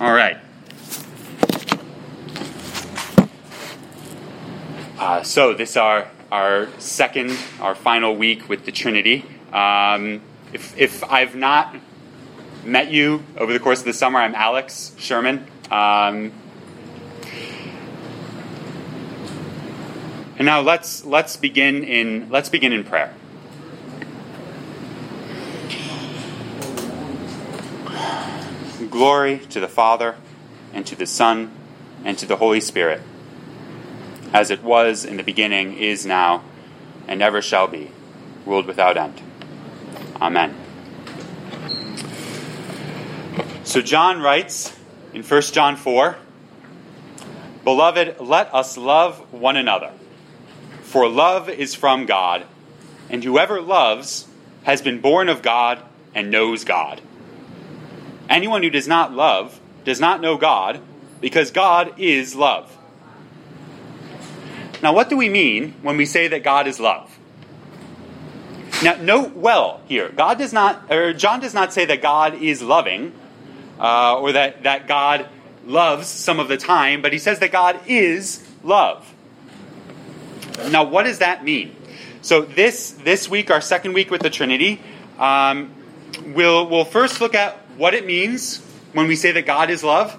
All right. Uh, so this our our second, our final week with the Trinity. Um, if if I've not met you over the course of the summer, I'm Alex Sherman. Um, and now let's let's begin in let's begin in prayer. Glory to the Father, and to the Son, and to the Holy Spirit, as it was in the beginning, is now, and ever shall be, world without end. Amen. So John writes in 1 John 4 Beloved, let us love one another, for love is from God, and whoever loves has been born of God and knows God. Anyone who does not love does not know God, because God is love. Now, what do we mean when we say that God is love? Now, note well here. God does not, or John does not say that God is loving, uh, or that, that God loves some of the time, but he says that God is love. Now, what does that mean? So this this week, our second week with the Trinity, um, we'll we'll first look at what it means when we say that God is love.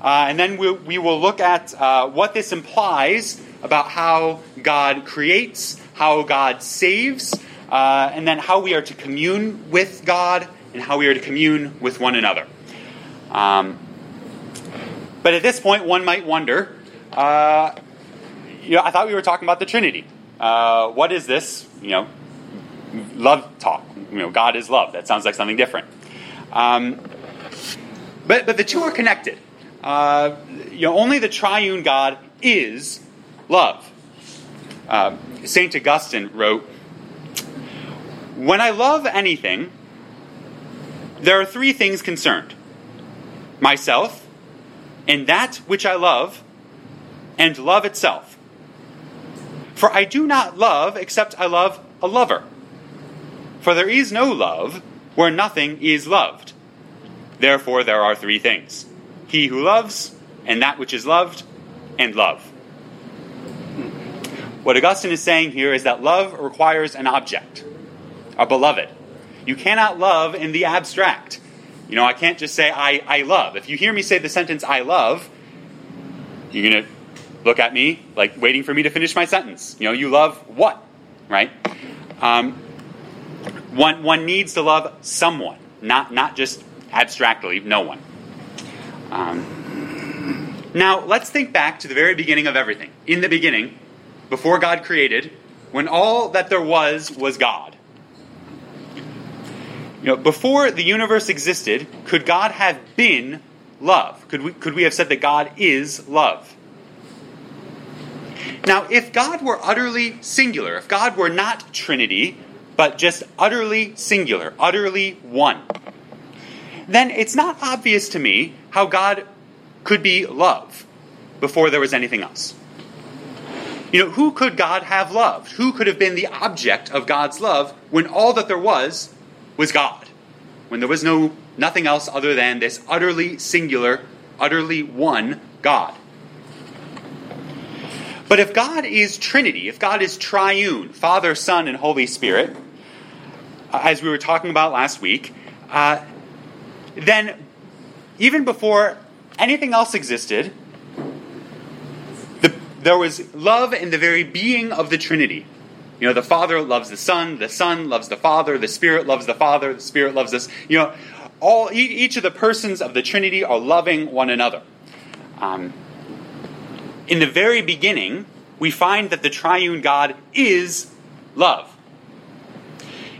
Uh, and then we'll, we will look at uh, what this implies about how God creates, how God saves, uh, and then how we are to commune with God and how we are to commune with one another. Um, but at this point, one might wonder uh, you know, I thought we were talking about the Trinity. Uh, what is this? You know, love talk. You know, God is love. That sounds like something different. Um, but, but the two are connected. Uh, you know, only the triune God is love. Uh, Saint Augustine wrote, "When I love anything, there are three things concerned: myself, and that which I love, and love itself. For I do not love except I love a lover. For there is no love where nothing is loved. Therefore, there are three things he who loves, and that which is loved, and love. What Augustine is saying here is that love requires an object, a beloved. You cannot love in the abstract. You know, I can't just say, I, I love. If you hear me say the sentence, I love, you're going to look at me like waiting for me to finish my sentence. You know, you love what? Right? Um, one, one needs to love someone, not, not just abstractly, no one. Um, now, let's think back to the very beginning of everything. In the beginning, before God created, when all that there was was God. You know, before the universe existed, could God have been love? Could we, could we have said that God is love? Now, if God were utterly singular, if God were not Trinity, but just utterly singular, utterly one, then it's not obvious to me how God could be love before there was anything else. You know, who could God have loved? Who could have been the object of God's love when all that there was was God? When there was no nothing else other than this utterly singular, utterly one God. But if God is Trinity, if God is triune, Father, Son, and Holy Spirit, as we were talking about last week, uh, then even before anything else existed, the, there was love in the very being of the Trinity. You know, the Father loves the Son, the Son loves the Father, the Spirit loves the Father, the Spirit loves us. You know, all each of the persons of the Trinity are loving one another. Um, in the very beginning, we find that the triune God is love.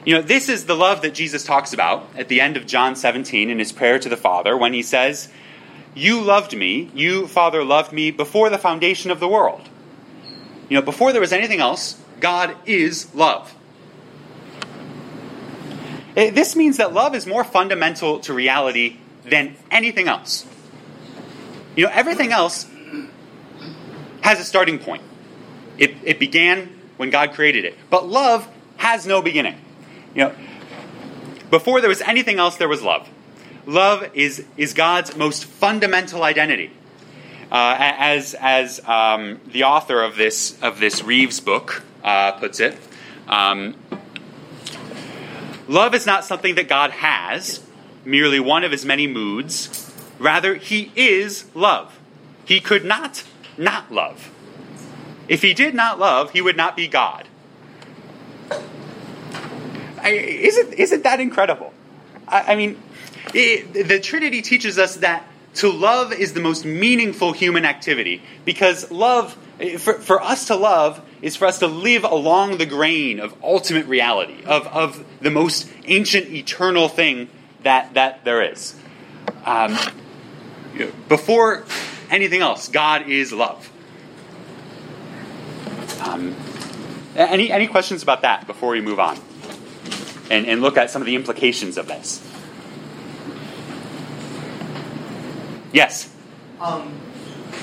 You know, this is the love that Jesus talks about at the end of John 17 in his prayer to the Father when he says, You loved me, you, Father, loved me before the foundation of the world. You know, before there was anything else, God is love. Eh, this means that love is more fundamental to reality than anything else. You know, everything else has a starting point. It, it began when God created it. But love has no beginning. You know, before there was anything else, there was love. love is, is God's most fundamental identity. Uh, as as um, the author of this of this Reeves book uh, puts it, um, love is not something that God has, merely one of his many moods. Rather, he is love. He could not not love. If he did not love, he would not be God. Isn't isn't that incredible? I, I mean, it, the Trinity teaches us that to love is the most meaningful human activity because love, for, for us to love, is for us to live along the grain of ultimate reality, of, of the most ancient, eternal thing that, that there is. Um, before anything else, God is love. Um, any, any questions about that before we move on and, and look at some of the implications of this? Yes. Um,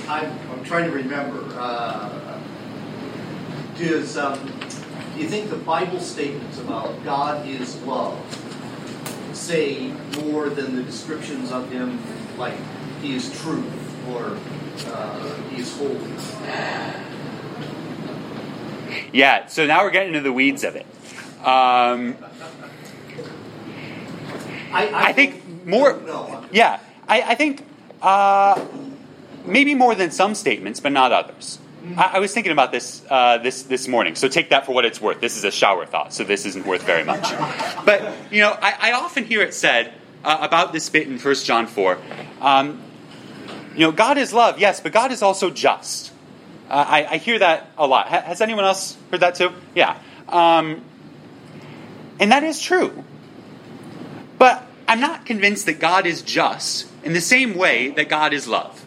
I'm, I'm trying to remember. Uh, does um, do you think the Bible statements about God is love say more than the descriptions of Him, like He is truth or uh, He is holy? Yeah. So now we're getting into the weeds of it. Um, I, I, I think more. Yeah, I, I think uh, maybe more than some statements, but not others. I, I was thinking about this uh, this this morning, so take that for what it's worth. This is a shower thought, so this isn't worth very much. But you know, I, I often hear it said uh, about this bit in 1 John four. Um, you know, God is love, yes, but God is also just. Uh, I, I hear that a lot. Ha- has anyone else heard that too? Yeah. Um, and that is true. But I'm not convinced that God is just in the same way that God is love.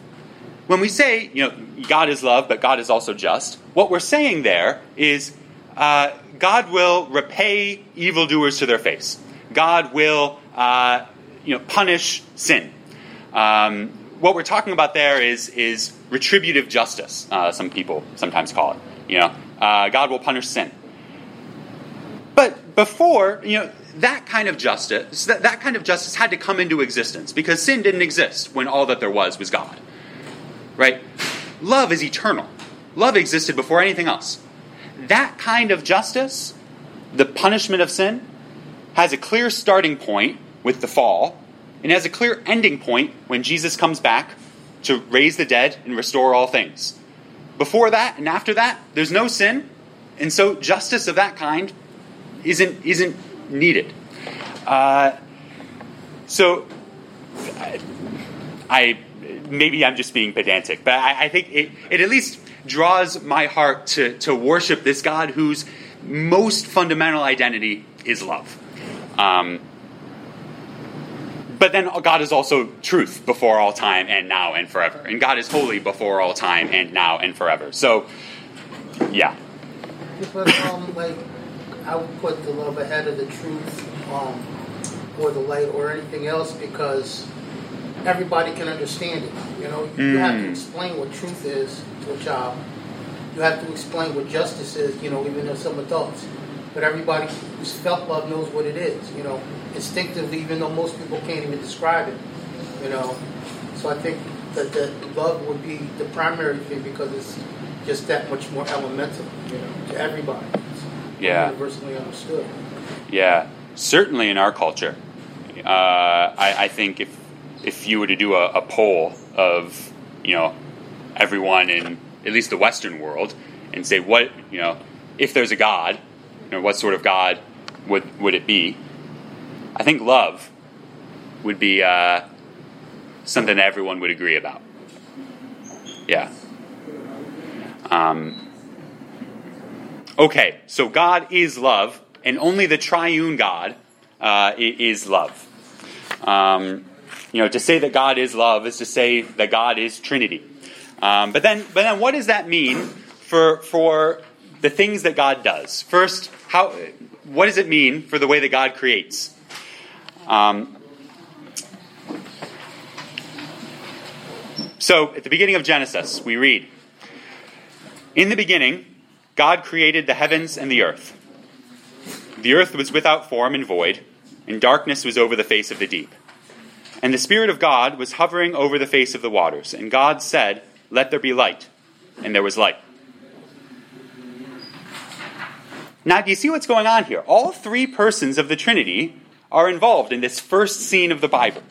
When we say, you know, God is love, but God is also just, what we're saying there is uh, God will repay evildoers to their face. God will, uh, you know, punish sin. Um, what we're talking about there is is retributive justice. Uh, some people sometimes call it. You know, uh, God will punish sin. Before, you know, that kind of justice, that, that kind of justice had to come into existence because sin didn't exist when all that there was was God. Right? Love is eternal. Love existed before anything else. That kind of justice, the punishment of sin, has a clear starting point with the fall, and has a clear ending point when Jesus comes back to raise the dead and restore all things. Before that and after that, there's no sin, and so justice of that kind isn't isn't needed. Uh, so, I, I, maybe I'm just being pedantic, but I, I think it, it at least draws my heart to, to worship this God whose most fundamental identity is love. Um, but then God is also truth before all time and now and forever. And God is holy before all time and now and forever. So, yeah. Like I would put the love ahead of the truth, um, or the light, or anything else because everybody can understand it. You know, you have to Mm. explain what truth is to a child. You have to explain what justice is. You know, even to some adults. But everybody who's felt love knows what it is. You know, instinctively, even though most people can't even describe it. You know, so I think that that love would be the primary thing because it's just that much more elemental. You know, to everybody. Yeah. universally understood. Yeah, certainly in our culture. Uh, I, I think if if you were to do a, a poll of you know everyone in at least the Western world and say what you know if there's a God, you know what sort of God would would it be? I think love would be uh, something that everyone would agree about. Yeah. Um, Okay, so God is love, and only the triune God uh, is love. Um, you know, to say that God is love is to say that God is Trinity. Um, but then, but then, what does that mean for for the things that God does? First, how what does it mean for the way that God creates? Um, so, at the beginning of Genesis, we read, "In the beginning." God created the heavens and the earth. The earth was without form and void, and darkness was over the face of the deep. And the Spirit of God was hovering over the face of the waters. And God said, Let there be light. And there was light. Now, do you see what's going on here? All three persons of the Trinity are involved in this first scene of the Bible.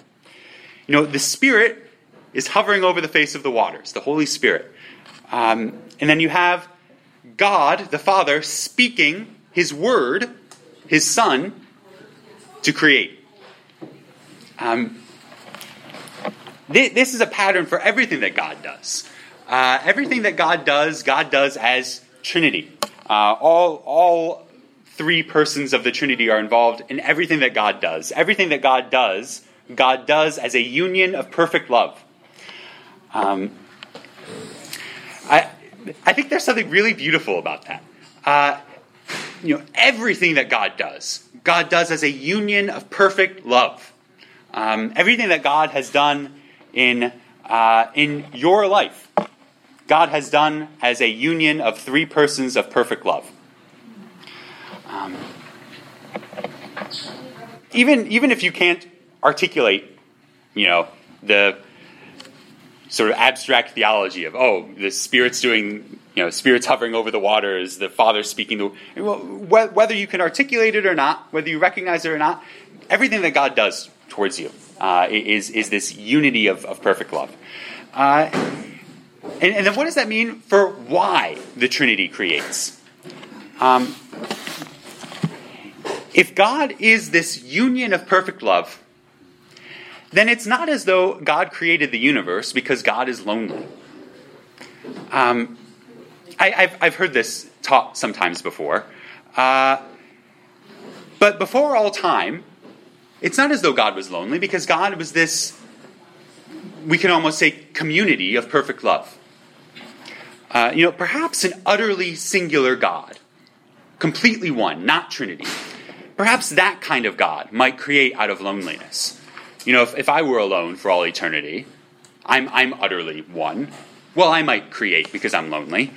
You know, the Spirit is hovering over the face of the waters, the Holy Spirit. Um, and then you have God, the Father, speaking His Word, His Son, to create. Um, th- this is a pattern for everything that God does. Uh, everything that God does, God does as Trinity. Uh, all, all three persons of the Trinity are involved in everything that God does. Everything that God does, God does as a union of perfect love. Um, I, I think there's something really beautiful about that. Uh, you know, everything that God does, God does as a union of perfect love. Um, everything that God has done in, uh, in your life, God has done as a union of three persons of perfect love. Um, even, even if you can't articulate, you know, the sort of abstract theology of, oh, the Spirit's doing, you know, Spirit's hovering over the waters, the Father speaking. The, whether you can articulate it or not, whether you recognize it or not, everything that God does towards you uh, is, is this unity of, of perfect love. Uh, and, and, then what does that mean for why the Trinity creates? Um, if God is this union of perfect love, then it's not as though God created the universe because God is lonely. Um, I, have I've heard this taught sometimes before. Uh, but before all time, it's not as though God was lonely because God was this, we can almost say, community of perfect love. Uh, you know, perhaps an utterly singular God, completely one, not Trinity. Perhaps that kind of God might create out of loneliness. You know, if, if I were alone for all eternity, I'm, I'm utterly one. Well, I might create because I'm lonely.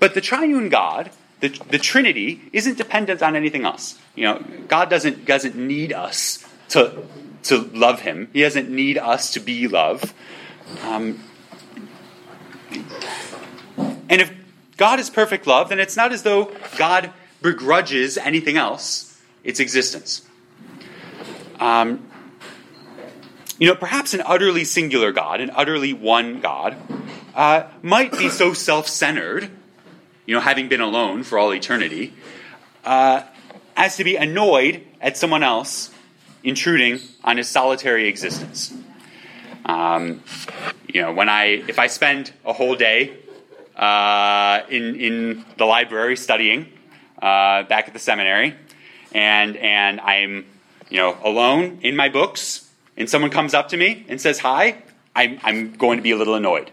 But the triune God, the, the Trinity, isn't dependent on anything else. You know, God doesn't, doesn't need us to, to love Him, He doesn't need us to be love. Um, and if God is perfect love, then it's not as though God begrudges anything else its existence. Um, you know, perhaps an utterly singular God, an utterly one God, uh, might be so self centered, you know, having been alone for all eternity, uh, as to be annoyed at someone else intruding on his solitary existence. Um, you know, when I, if I spend a whole day uh, in, in the library studying uh, back at the seminary, and, and I'm, you know, alone in my books, and someone comes up to me and says hi, I'm, I'm going to be a little annoyed.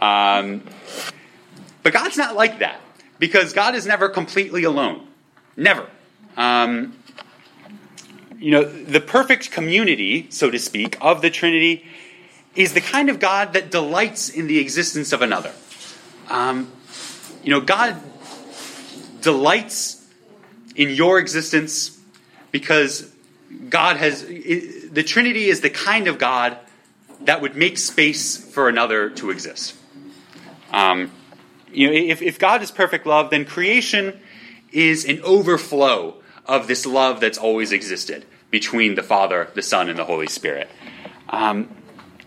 Um, but God's not like that because God is never completely alone. Never. Um, you know, the perfect community, so to speak, of the Trinity is the kind of God that delights in the existence of another. Um, you know, God delights in your existence because God has, the Trinity is the kind of God that would make space for another to exist. Um, you know, if, if God is perfect love, then creation is an overflow of this love that's always existed between the Father, the Son, and the Holy Spirit. Um,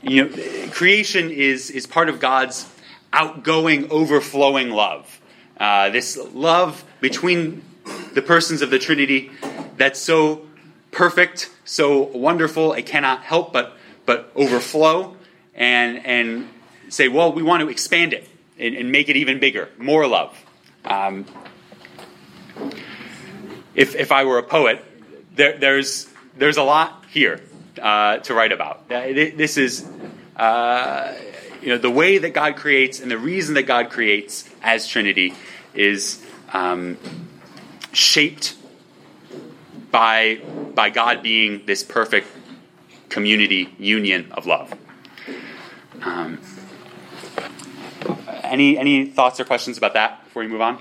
you know, creation is, is part of God's outgoing, overflowing love. Uh, this love between the persons of the Trinity that's so perfect, so wonderful, it cannot help but, but overflow and, and say, well, we want to expand it and, and make it even bigger, more love. Um, if, if I were a poet, there, there's, there's a lot here uh, to write about. This is uh, you know, the way that God creates and the reason that God creates as Trinity is um, shaped by, by God being this perfect community union of love. Um, any, any thoughts or questions about that before we move on?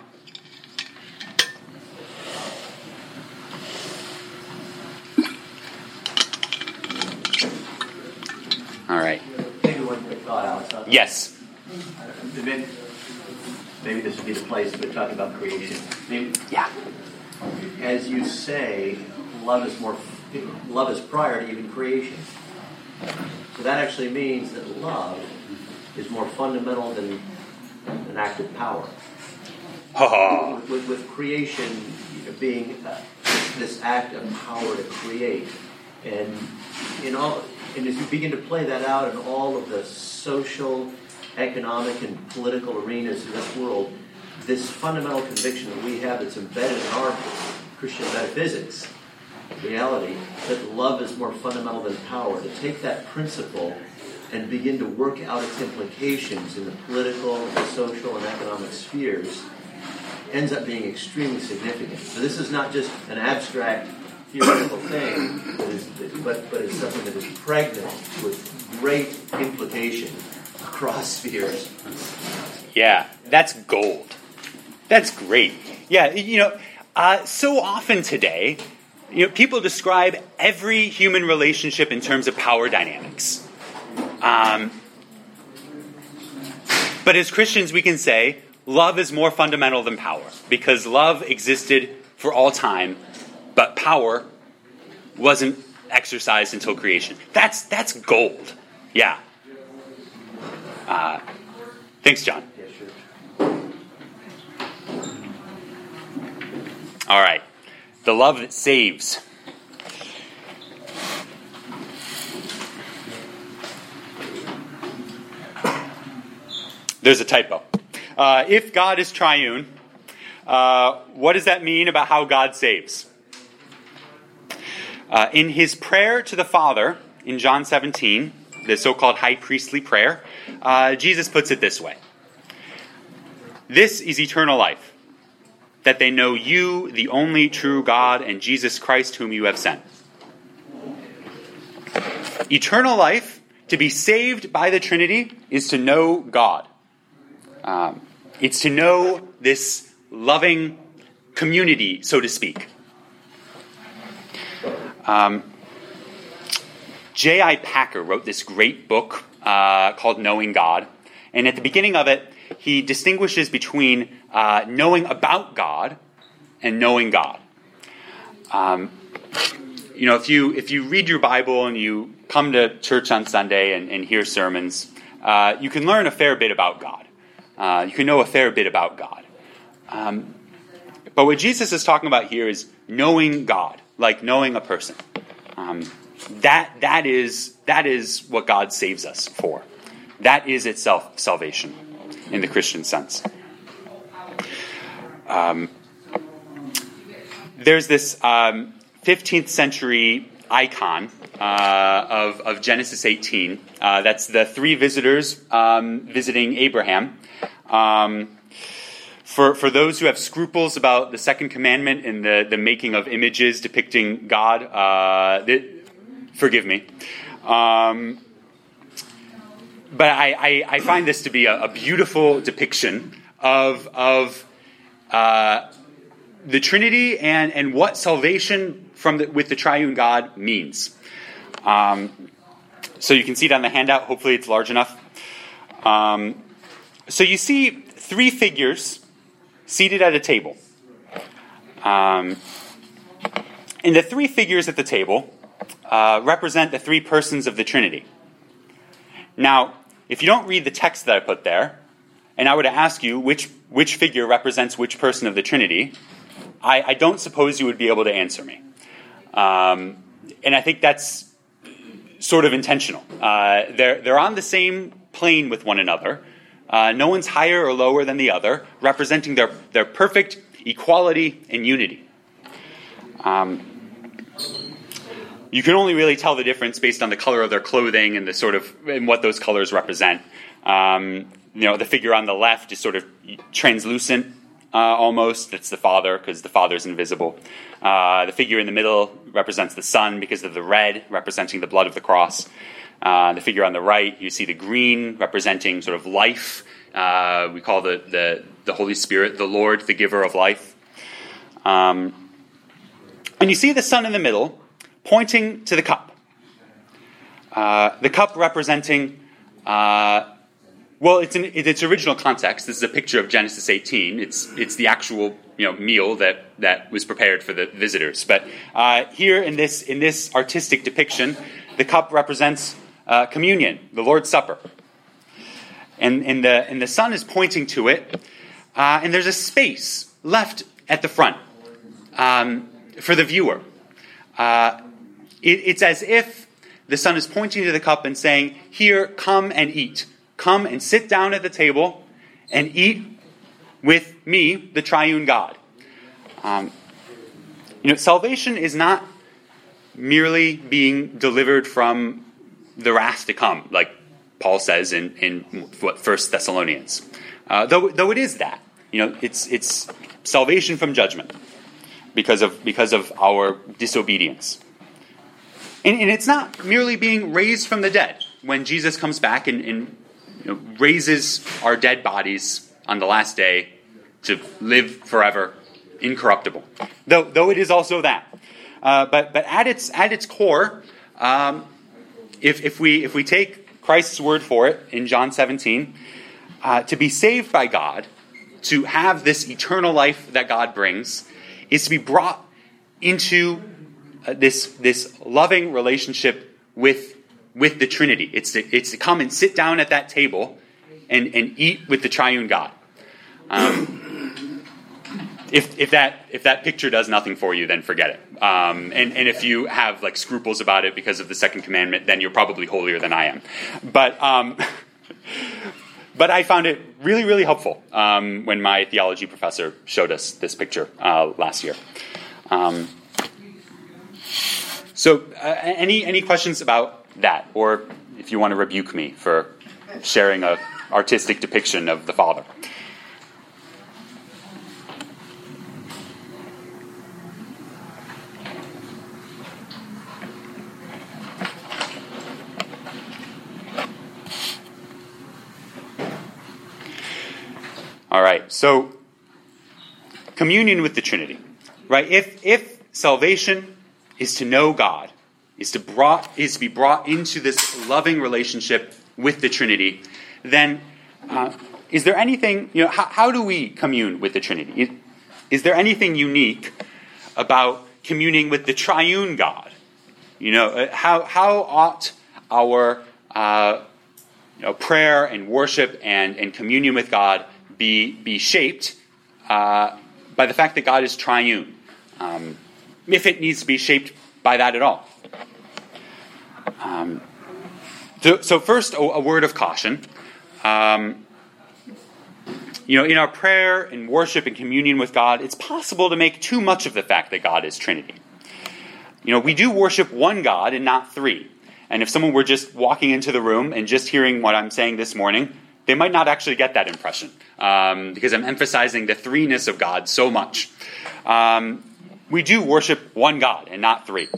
All right. Maybe one quick thought, Alex. Yes. Maybe, maybe this would be the place to talk about creation. Maybe, Yeah. as you say, love is more love is prior to even creation. So that actually means that love is more fundamental than an act of power. Ha ha. With, with, with creation being uh, this act of power to create, and in all, and as you begin to play that out in all of the social, economic, and political arenas in this world, this fundamental conviction that we have that's embedded in our Christian metaphysics reality that love is more fundamental than power. To take that principle and begin to work out its implications in the political, the social, and economic spheres ends up being extremely significant. So this is not just an abstract theoretical thing, but is, but, but it's something that is pregnant with great implication across spheres. Yeah, that's gold. That's great. Yeah, you know, uh, so often today, you know, people describe every human relationship in terms of power dynamics. Um, but as Christians, we can say love is more fundamental than power because love existed for all time, but power wasn't exercised until creation. That's that's gold. Yeah. Uh, thanks, John. All right. The love that saves. There's a typo. Uh, if God is triune, uh, what does that mean about how God saves? Uh, in his prayer to the Father in John 17, the so called high priestly prayer, uh, Jesus puts it this way This is eternal life that they know you, the only true God, and Jesus Christ, whom you have sent. Eternal life, to be saved by the Trinity, is to know God. Um, it's to know this loving community, so to speak. Um, J.I. Packer wrote this great book uh, called Knowing God. And at the beginning of it, he distinguishes between uh, knowing about God and knowing God. Um, you know, if you if you read your Bible and you come to church on Sunday and, and hear sermons, uh, you can learn a fair bit about God. Uh, you can know a fair bit about God. Um, but what Jesus is talking about here is knowing God, like knowing a person. Um, that that is that is what God saves us for. That is itself salvation in the Christian sense. Um, there's this um, 15th century icon uh, of, of Genesis 18. Uh, that's the three visitors um, visiting Abraham. Um, for, for those who have scruples about the second commandment and the, the making of images depicting God, uh, forgive me. Um, but I, I, I, find this to be a, a beautiful depiction of, of uh, the Trinity and, and what salvation from the, with the triune God means. Um, so you can see it on the handout. Hopefully, it's large enough. Um, so you see three figures seated at a table. Um, and the three figures at the table uh, represent the three persons of the Trinity. Now, if you don't read the text that I put there, and I were to ask you which, which figure represents which person of the Trinity, I, I don't suppose you would be able to answer me. Um, and I think that's sort of intentional. Uh, they're, they're on the same plane with one another. Uh, no one's higher or lower than the other, representing their, their perfect equality and unity. Um, you can only really tell the difference based on the color of their clothing and the sort of and what those colors represent. Um, you know, the figure on the left is sort of translucent, uh, almost. That's the father because the father is invisible. Uh, the figure in the middle represents the son because of the red, representing the blood of the cross. Uh, the figure on the right, you see the green representing sort of life. Uh, we call the, the, the Holy Spirit the Lord, the giver of life. Um, and you see the son in the middle pointing to the cup. Uh, the cup representing, uh, well, it's in its original context. This is a picture of Genesis 18. It's it's the actual you know meal that that was prepared for the visitors. But uh, here in this in this artistic depiction, the cup represents uh, communion, the Lord's Supper, and and the and the son is pointing to it, uh, and there's a space left at the front um, for the viewer. Uh, it, it's as if the son is pointing to the cup and saying, Here, come and eat. Come and sit down at the table and eat with me, the triune God. Um, you know, salvation is not merely being delivered from the wrath to come, like Paul says in, in what First Thessalonians. Uh, though, though it is that, you know, it's, it's salvation from judgment because of, because of our disobedience. And, and, it's not merely being raised from the dead when Jesus comes back and, and you know, raises our dead bodies on the last day to live forever, incorruptible. Though, though it is also that. Uh, but but at, its, at its core, um, if, if, we, if we take Christ's word for it in John 17, uh, to be saved by God, to have this eternal life that God brings, is to be brought into uh, this, this loving relationship with, with the Trinity. It's to, it's to come and sit down at that table and, and eat with the triune God. Um, if, if, that, if that picture does nothing for you, then forget it. Um, and, and if you have like scruples about it because of the second commandment, then you're probably holier than I am. But, um, but I found it really, really helpful um, when my theology professor showed us this picture uh, last year. Um, so, uh, any any questions about that, or if you want to rebuke me for sharing a artistic depiction of the Father? All right, so communion with the Trinity, right? If if salvation is to know God, is to brought is to be brought into this loving relationship with the Trinity, then uh, is there anything you know? How, how, do we commune with the Trinity? Is, is there anything unique about communing with the Triune God? You know, uh, how how ought our uh, you know, prayer and worship and, and communion with God be, be shaped uh, by the fact that God is triune, um, if it needs to be shaped by that at all. Um, so, so, first, a, a, word of caution. Um, you know, in our prayer and worship and communion with God, it's possible to make too much of the fact that God is Trinity. You know, we do worship one God and not three. And if someone were just walking into the room and just hearing what I'm saying this morning, they might not actually get that impression um, because I'm emphasizing the threeness of God so much. Um, we do worship one God and not three.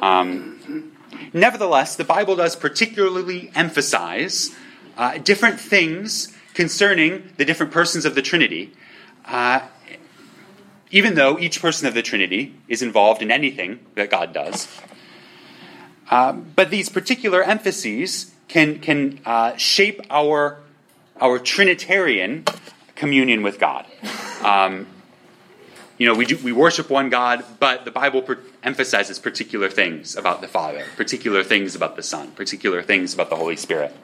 Um, nevertheless, the Bible does particularly emphasize uh, different things concerning the different persons of the Trinity, uh, even though each person of the Trinity is involved in anything that God does. Uh, but these particular emphases can, can uh, shape our our Trinitarian communion with God. Um, you know, we, do, we worship one God, but the Bible per- emphasizes particular things about the Father, particular things about the Son, particular things about the Holy Spirit.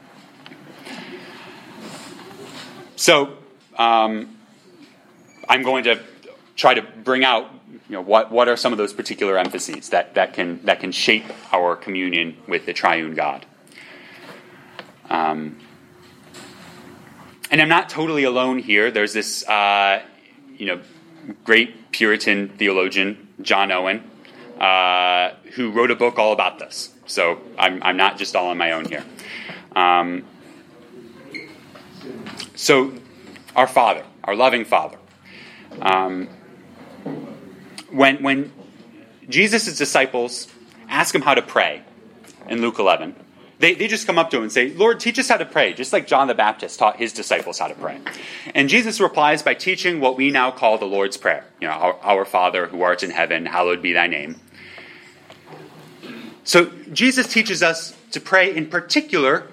So, um, I'm going to try to bring out, you know, what, what are some of those particular emphases that, that, can, that can shape our communion with the triune God. Um, and I'm not totally alone here. There's this, uh, you know, great Puritan theologian, John Owen, uh, who wrote a book all about this. So I'm, I'm not just all on my own here. Um, so, our Father, our loving Father. Um, when, when Jesus' disciples ask him how to pray in Luke 11, they, they just come up to him and say, Lord, teach us how to pray, just like John the Baptist taught his disciples how to pray. And Jesus replies by teaching what we now call the Lord's Prayer. You know, our, our Father who art in heaven, hallowed be thy name. So Jesus teaches us to pray in particular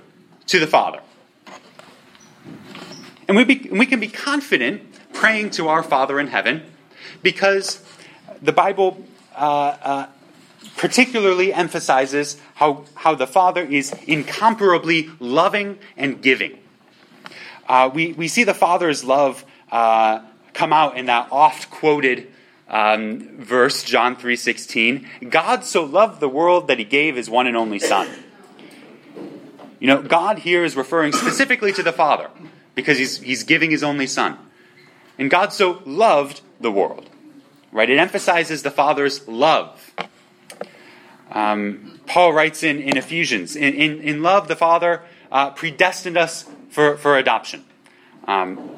to the Father. And we, be, we can be confident praying to our Father in heaven because the Bible uh, uh, particularly emphasizes how, how the Father is incomparably loving and giving. Uh, we, we see the Father's love uh, come out in that oft quoted um, verse, John 3.16. God so loved the world that he gave his one and only Son. You know, God here is referring specifically to the Father because he's, he's giving his only Son. And God so loved the world. Right? It emphasizes the Father's love. Um, Paul writes in, in Ephesians, in, in, in love, the Father uh, predestined us for, for adoption. Um,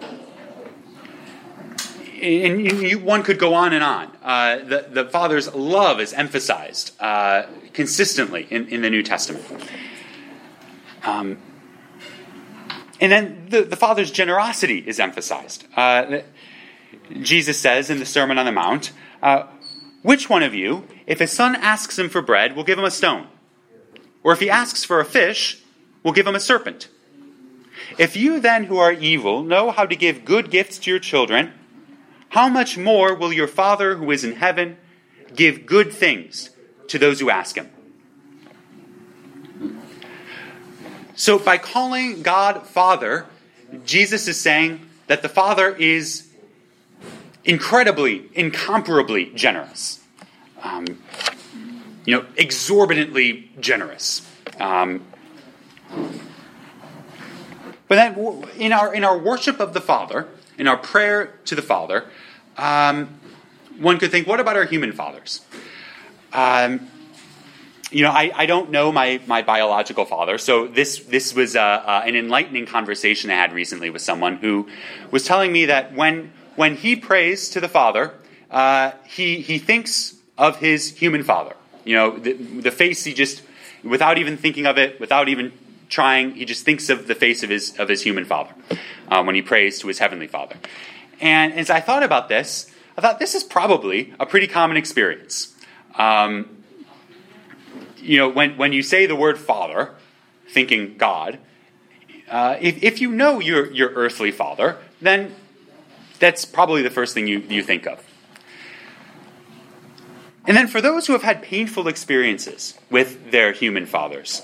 and you, one could go on and on. Uh, the, the Father's love is emphasized uh, consistently in, in the New Testament. Um, and then the, the Father's generosity is emphasized. Uh, Jesus says in the Sermon on the Mount, uh, Which one of you, if his son asks him for bread, will give him a stone? Or if he asks for a fish, will give him a serpent? If you then, who are evil, know how to give good gifts to your children, how much more will your Father who is in heaven give good things to those who ask him? So, by calling God Father, Jesus is saying that the Father is incredibly, incomparably generous. Um, you know, exorbitantly generous. Um, but then, in our in our worship of the Father, in our prayer to the Father, um, one could think, what about our human fathers? Um, you know, I, I don't know my, my biological father, so this this was uh, uh, an enlightening conversation I had recently with someone who was telling me that when when he prays to the Father, uh, he he thinks of his human father. You know, the, the face he just without even thinking of it, without even trying, he just thinks of the face of his of his human father uh, when he prays to his heavenly Father. And as I thought about this, I thought this is probably a pretty common experience. Um, you know, when, when you say the word father, thinking God, uh, if, if you know your, your earthly father, then that's probably the first thing you, you think of. And then for those who have had painful experiences with their human fathers,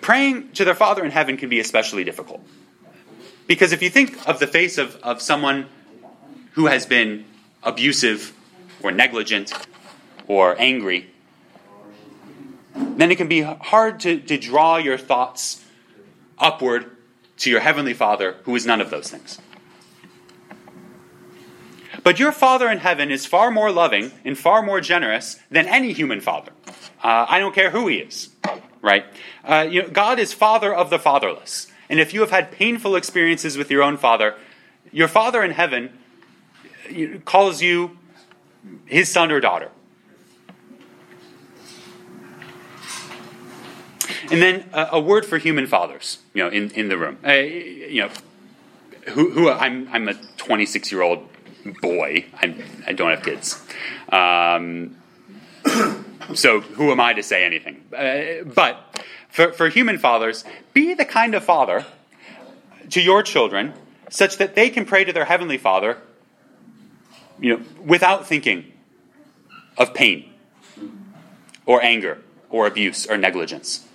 praying to their Father in heaven can be especially difficult. Because if you think of the face of, of someone who has been abusive or negligent or angry, then it can be hard to, to draw your thoughts upward to your Heavenly Father, who is none of those things. But your Father in heaven is far more loving and far more generous than any human father. Uh, I don't care who he is, right? Uh, you know, God is Father of the fatherless. And if you have had painful experiences with your own father, your Father in heaven calls you his son or daughter. And then a, a, word for human fathers, you know, in, in the room. Uh, you know, who, who I'm, I'm a 26 year old boy. I'm, I do not have kids. Um, so who am I to say anything? Uh, but for, for human fathers, be the kind of father to your children such that they can pray to their heavenly Father, you know, without thinking of pain or anger or abuse or negligence.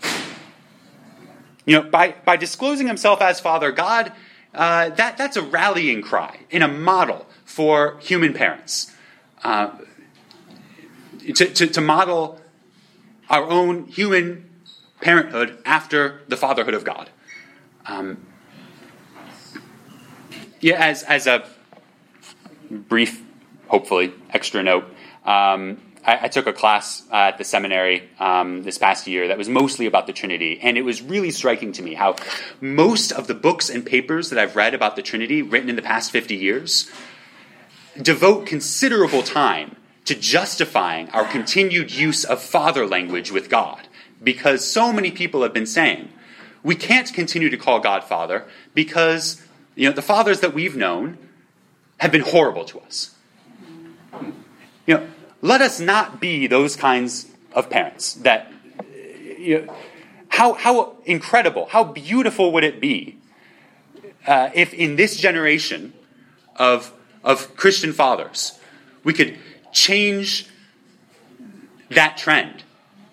You know, by, by disclosing himself as Father, God, uh, that, that's a rallying cry and a model for human parents. Uh, to, to, to model our own human parenthood after the fatherhood of God. Um, yeah, as, as a brief, hopefully, extra note, um, I, I, took a class uh, at the seminary um, this past year that was mostly about the Trinity, and it was really striking to me how most of the books and papers that I've read about the Trinity, written in the past 50 years, devote considerable time to justifying our continued use of father language with God. Because so many people have been saying, we can't continue to call God Father because you know, the fathers that we've known have been horrible to us. You know, let us not be those kinds of parents that you know, How, how incredible, how beautiful would it be uh, if in this generation of, of Christian fathers we could change that trend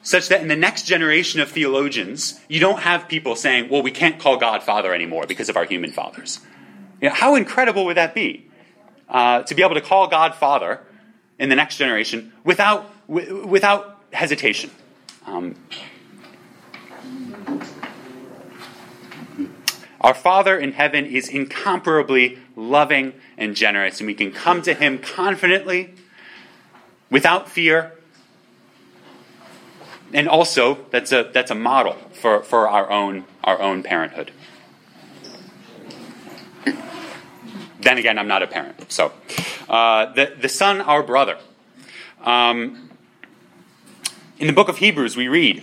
such that in the next generation of theologians, you don't have people saying, well, we can't call God Father anymore because of our human fathers. You know, how incredible would that be? Uh, to be able to call God Father in the next generation without, w- without hesitation. Um, our Father in heaven is incomparably loving and generous, and we can come to Him confidently, without fear. And also, that's a, that's a model for, for our, own, our own parenthood. Then again, I'm not a parent. So, uh, the, the Son, our brother. Um, in the book of Hebrews, we read,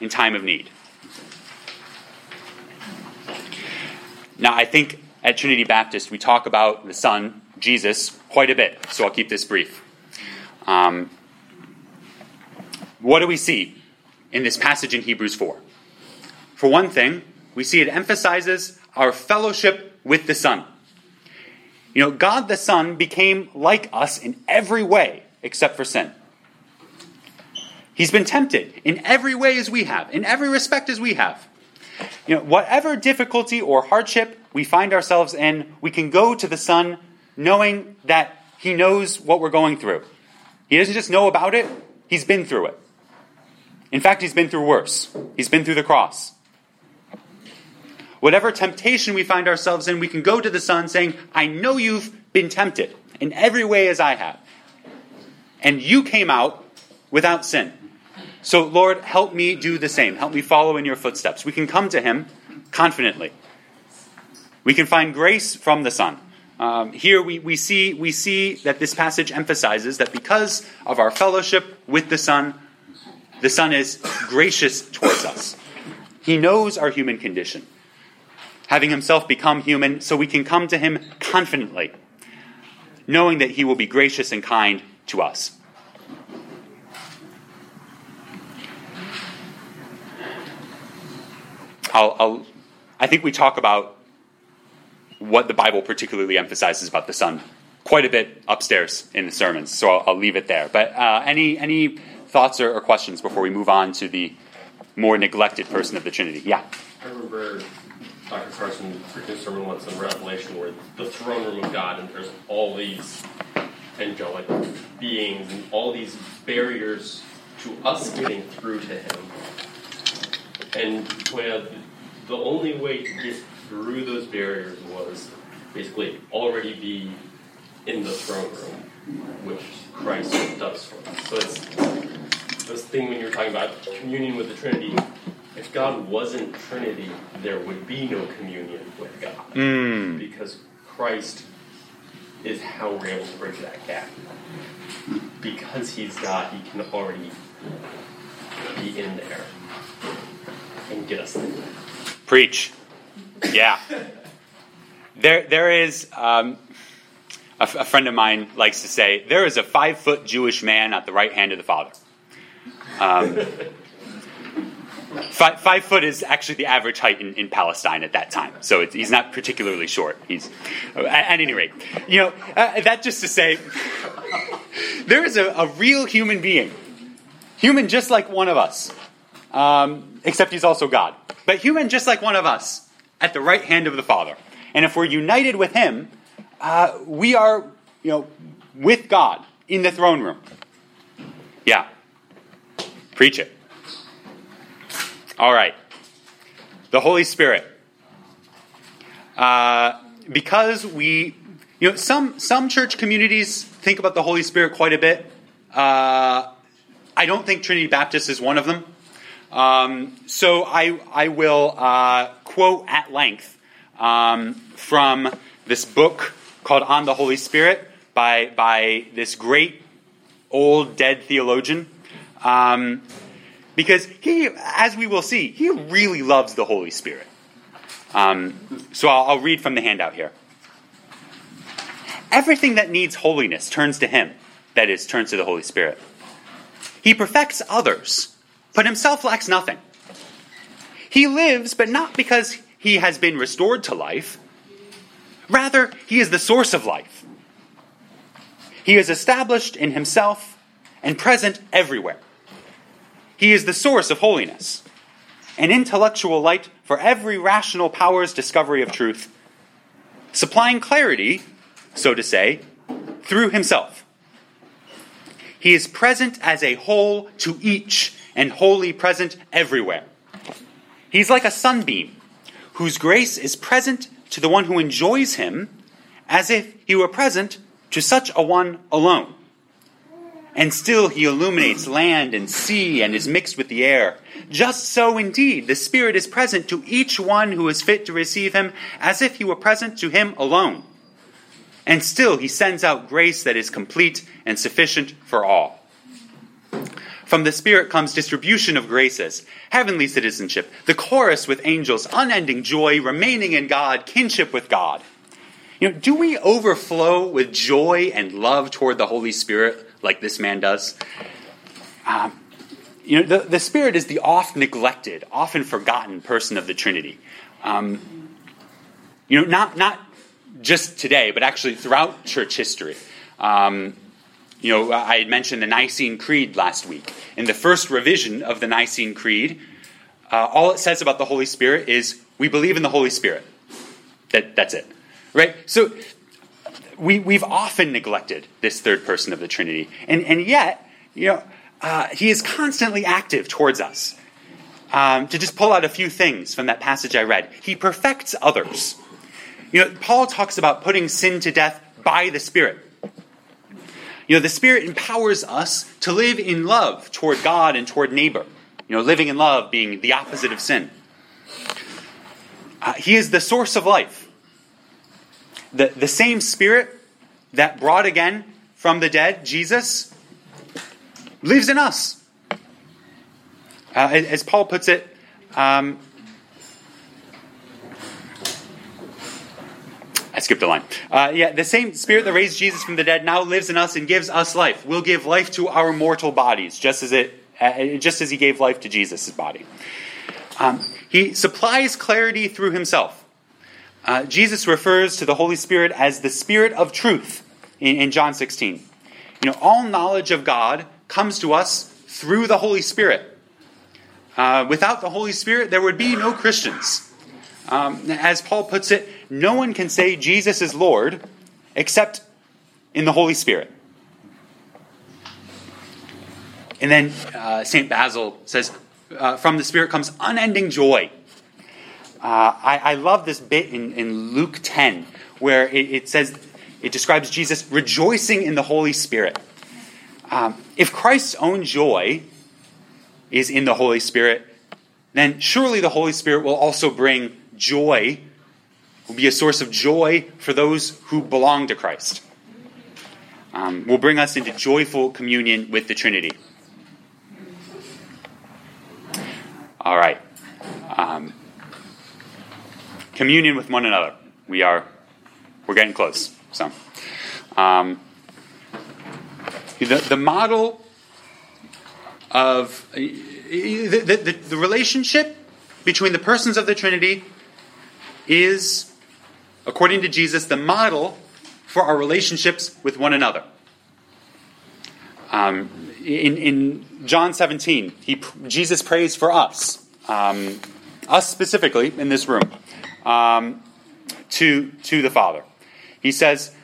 in time of need. Now, I think at Trinity Baptist we talk about the Son, Jesus, quite a bit, so I'll keep this brief. Um, what do we see in this passage in Hebrews 4? For one thing, we see it emphasizes our fellowship with the Son. You know, God the Son became like us in every way except for sin. He's been tempted in every way as we have, in every respect as we have. You know, whatever difficulty or hardship we find ourselves in, we can go to the Son knowing that He knows what we're going through. He doesn't just know about it, He's been through it. In fact, He's been through worse. He's been through the cross. Whatever temptation we find ourselves in, we can go to the Son saying, I know you've been tempted in every way as I have. And you came out without sin. So, Lord, help me do the same. Help me follow in your footsteps. We can come to Him confidently. We can find grace from the Son. Um, here we, we, see, we see that this passage emphasizes that because of our fellowship with the Son, the Son is gracious towards us. He knows our human condition having himself become human, so we can come to him confidently, knowing that he will be gracious and kind to us. I'll, I'll, i think we talk about what the Bible particularly emphasizes about the Son quite a bit upstairs in the sermons, so I'll, I'll leave it there. But uh, any, any thoughts or, or questions before we move on to the more neglected person of the Trinity? Yeah. I remember Dr. Carson preaching a sermon once in Revelation where the throne room of God and there's all these angelic beings and all these barriers to us getting through to Him. And out the only way to get through those barriers was basically already be in the throne room, which Christ does for us. So it's this thing when you're talking about communion with the Trinity, if God wasn't Trinity, there would be no communion with God. Mm. Because Christ is how we're able to bridge that gap. Because he's God, he can already be in there and get us there. Preach. Yeah. There, there is, um, a, a friend of mine likes to say, there is a five foot Jewish man at the right hand of the Father. Um, five, five, foot is actually the average height in, in Palestine at that time, so he's not particularly short. He's, at, at any rate, you know uh, that just to say, there is a, a, real human being, human just like one of us, um, except he's also God, but human just like one of us, at the right hand of the Father. And if we're united with Him, uh, we are, you know, with God in the throne room. Yeah. Preach it. All right. The Holy Spirit. Uh, because we, you know, some, some church communities think about the Holy Spirit quite a bit. Uh, I don't think Trinity Baptist is one of them. Um, so I, I will uh, quote at length um, from this book called On the Holy Spirit by, by this great old dead theologian. Um, because he, as we will see, he really loves the Holy Spirit. Um, so I'll, I'll read from the handout here. Everything that needs holiness turns to him, that is, turns to the Holy Spirit. He perfects others, but himself lacks nothing. He lives, but not because he has been restored to life. Rather, he is the source of life. He is established in himself and present everywhere. He is the source of holiness, an intellectual light for every rational power's discovery of truth, supplying clarity, so to say, through himself. He is present as a whole to each and wholly present everywhere. He's like a sunbeam whose grace is present to the one who enjoys him as if he were present to such a one alone. And still he illuminates land and sea and is mixed with the air. Just so indeed the Spirit is present to each one who is fit to receive him as if he were present to him alone. And still he sends out grace that is complete and sufficient for all. From the Spirit comes distribution of graces, heavenly citizenship, the chorus with angels, unending joy, remaining in God, kinship with God. You know, do we overflow with joy and love toward the Holy Spirit like this man does? Um, you know, the, the Spirit is the oft neglected, often forgotten person of the Trinity. Um, you know, not, not just today, but actually throughout church history. Um, you know, I had mentioned the Nicene Creed last week. In the first revision of the Nicene Creed, uh, all it says about the Holy Spirit is we believe in the Holy Spirit. That, that's it. Right? So we, we've often neglected this third person of the Trinity. And, and yet, you know, uh, he is constantly active towards us. Um, to just pull out a few things from that passage I read, he perfects others. You know, Paul talks about putting sin to death by the Spirit. You know, the Spirit empowers us to live in love toward God and toward neighbor. You know, living in love being the opposite of sin. Uh, he is the source of life. The, the same Spirit that brought again from the dead Jesus lives in us. Uh, as Paul puts it, um, I skipped a line. Uh, yeah, the same Spirit that raised Jesus from the dead now lives in us and gives us life. Will give life to our mortal bodies, just as it, uh, just as He gave life to Jesus' body. Um, he supplies clarity through Himself. Uh, Jesus refers to the Holy Spirit as the Spirit of truth in, in John 16. You know, all knowledge of God comes to us through the Holy Spirit. Uh, without the Holy Spirit, there would be no Christians. Um, as Paul puts it, no one can say Jesus is Lord except in the Holy Spirit. And then uh, St. Basil says, uh, from the Spirit comes unending joy. Uh, I, I, love this bit in, in Luke 10 where it, it, says, it describes Jesus rejoicing in the Holy Spirit. Um, if Christ's own joy is in the Holy Spirit, then surely the Holy Spirit will also bring joy, will be a source of joy for those who belong to Christ. Um, will bring us into joyful communion with the Trinity. All right. Um, communion with one another. We are, we're getting close. So, um, the, the model of the, the, the relationship between the persons of the Trinity is, according to Jesus, the model for our relationships with one another. Um, in, in, John 17, he, Jesus prays for us, um, us specifically in this room, um, to, to the Father. He says,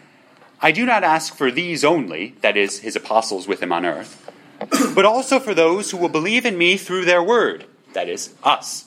I do not ask for these only, that is, his apostles with him on earth, but also for those who will believe in me through their word, that is, us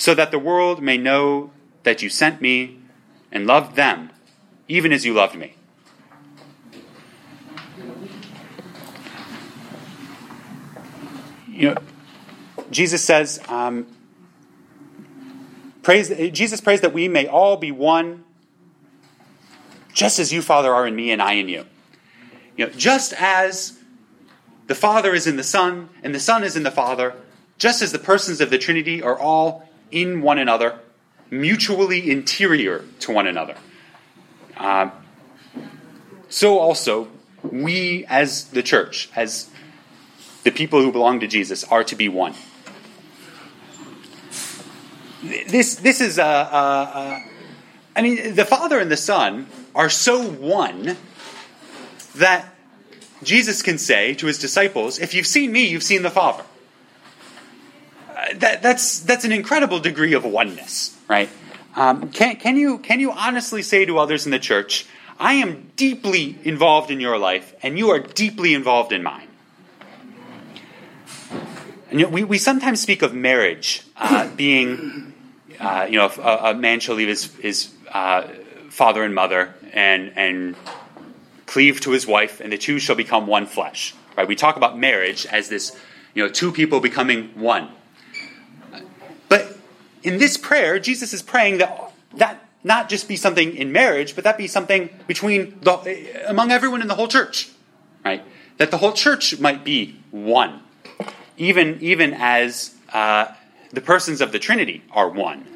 so that the world may know that you sent me and loved them, even as you loved me. You know, Jesus says, um, praise, Jesus prays that we may all be one, just as you, Father, are in me and I in you. You know, just as the Father is in the Son and the Son is in the Father, just as the persons of the Trinity are all in one another, mutually interior to one another. Uh, so also, we as the church, as the people who belong to Jesus, are to be one. This, this is a, a, a I mean, the Father and the Son are so one that Jesus can say to his disciples, If you've seen me, you've seen the Father. That, that's, that's an incredible degree of oneness, right? Um, can, can, you, can you honestly say to others in the church, I am deeply involved in your life, and you are deeply involved in mine? And, you know, we, we sometimes speak of marriage uh, being, uh, you know, a, a, man shall leave his, his uh, father and mother and, and cleave to his wife, and the two shall become one flesh. Right? We talk about marriage as this, you know, two people becoming one. In this prayer, Jesus is praying that that not just be something in marriage, but that be something between the, among everyone in the whole church, right? That the whole church might be one even, even as uh, the persons of the Trinity are one.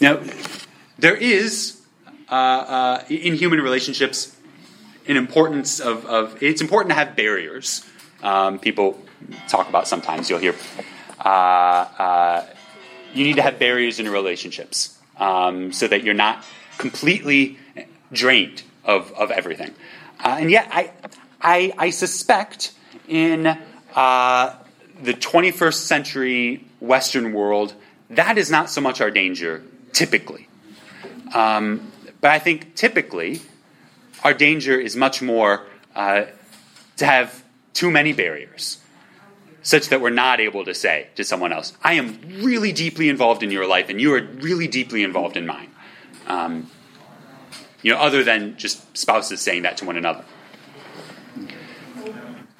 Now, there is, uh, uh, in human relationships, an importance of, of, it's important to have barriers. Um, people talk about sometimes, you'll hear, uh, uh, you need to have barriers in your relationships um, so that you're not completely drained of, of everything. Uh, and yet, I, I, I suspect in uh, the 21st century Western world, that is not so much our danger, typically. Um, but I think typically, our danger is much more uh, to have too many barriers, such that we're not able to say to someone else, I am really deeply involved in your life, and you are really deeply involved in mine. Um, you know, other than just spouses saying that to one another.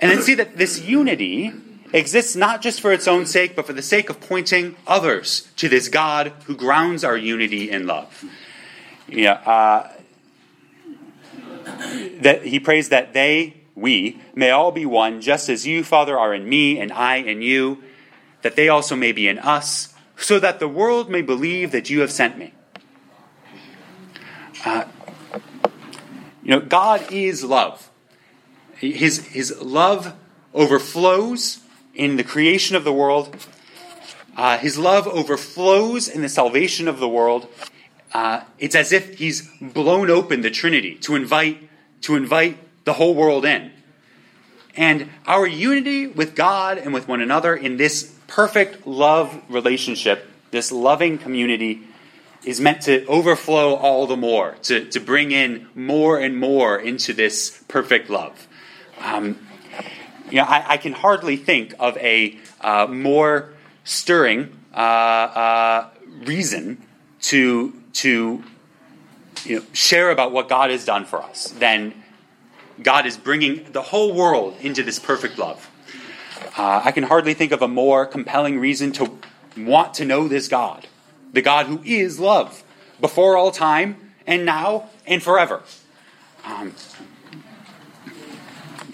And then see that this unity exists not just for its own sake, but for the sake of pointing others to this God who grounds our unity in love. Yeah, uh, that he prays that they, we, may all be one, just as you, Father, are in me, and I in you, that they also may be in us, so that the world may believe that you have sent me. Uh, you know, God is love. His, his love overflows in the creation of the world. Uh, his love overflows in the salvation of the world. Uh, it's as if he's blown open the Trinity to invite to invite the whole world in. And our unity with God and with one another in this perfect love relationship, this loving community, is meant to overflow all the more, to, to bring in more and more into this perfect love. Um, you know, I, I, can hardly think of a uh, more stirring uh, uh, reason to to you know, share about what God has done for us than God is bringing the whole world into this perfect love. Uh, I can hardly think of a more compelling reason to want to know this God the God who is love, before all time, and now, and forever. Um,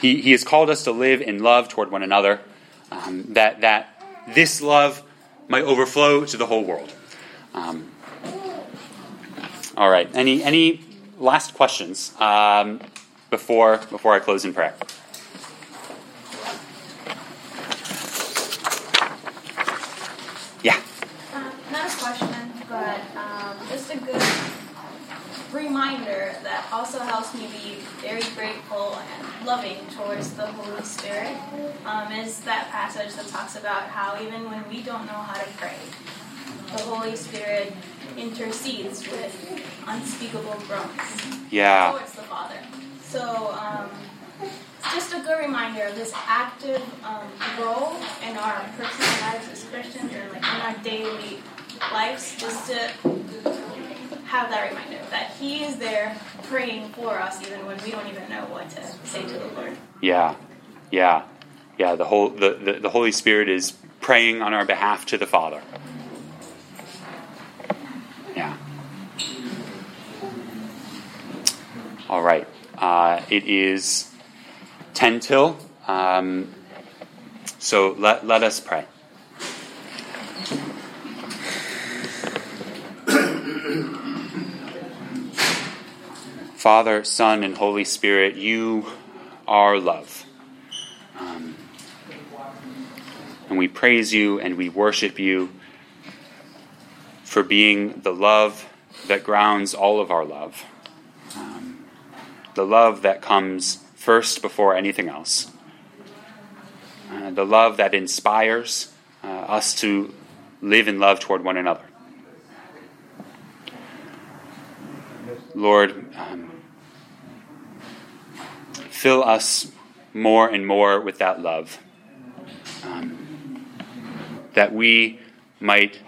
he, he has called us to live in love toward one another, um, that, that this love might overflow to the whole world. Um, all right. Any, any last questions um, before, before I close in prayer? Yeah. Um, not a question, but um, just a good reminder that also helps me be very grateful and loving towards the Holy Spirit um, is that passage that talks about how even when we don't know how to pray, the Holy Spirit intercedes with unspeakable groans Yeah. towards the Father. So um, just a good reminder of this active um, role in our personal lives as Christians or like in our daily lives, just to have that reminder that He is there praying for us even when we don't even know what to say to the Lord. Yeah. Yeah. Yeah. The whole the, the, the Holy Spirit is praying on our behalf to the Father. Yeah. All right. Uh, it is 10 till. Um, so let, let us pray. Father, Son, and Holy Spirit, you are love. Um, and we praise you and we worship you for being the love that grounds all of our love. The love that comes first before anything else. Uh, the love that inspires uh, us to live in love toward one another. Lord, um, fill us more and more with that love, um, that we might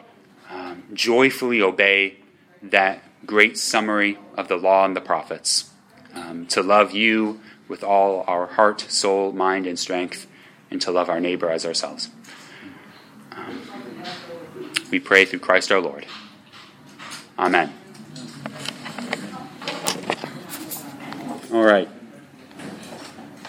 um, joyfully obey that great summary of the law and the prophets, um, to love you with all our heart, soul, mind, and strength, and to love our neighbor as ourselves. Um, we pray through Christ our Lord. Amen. All right.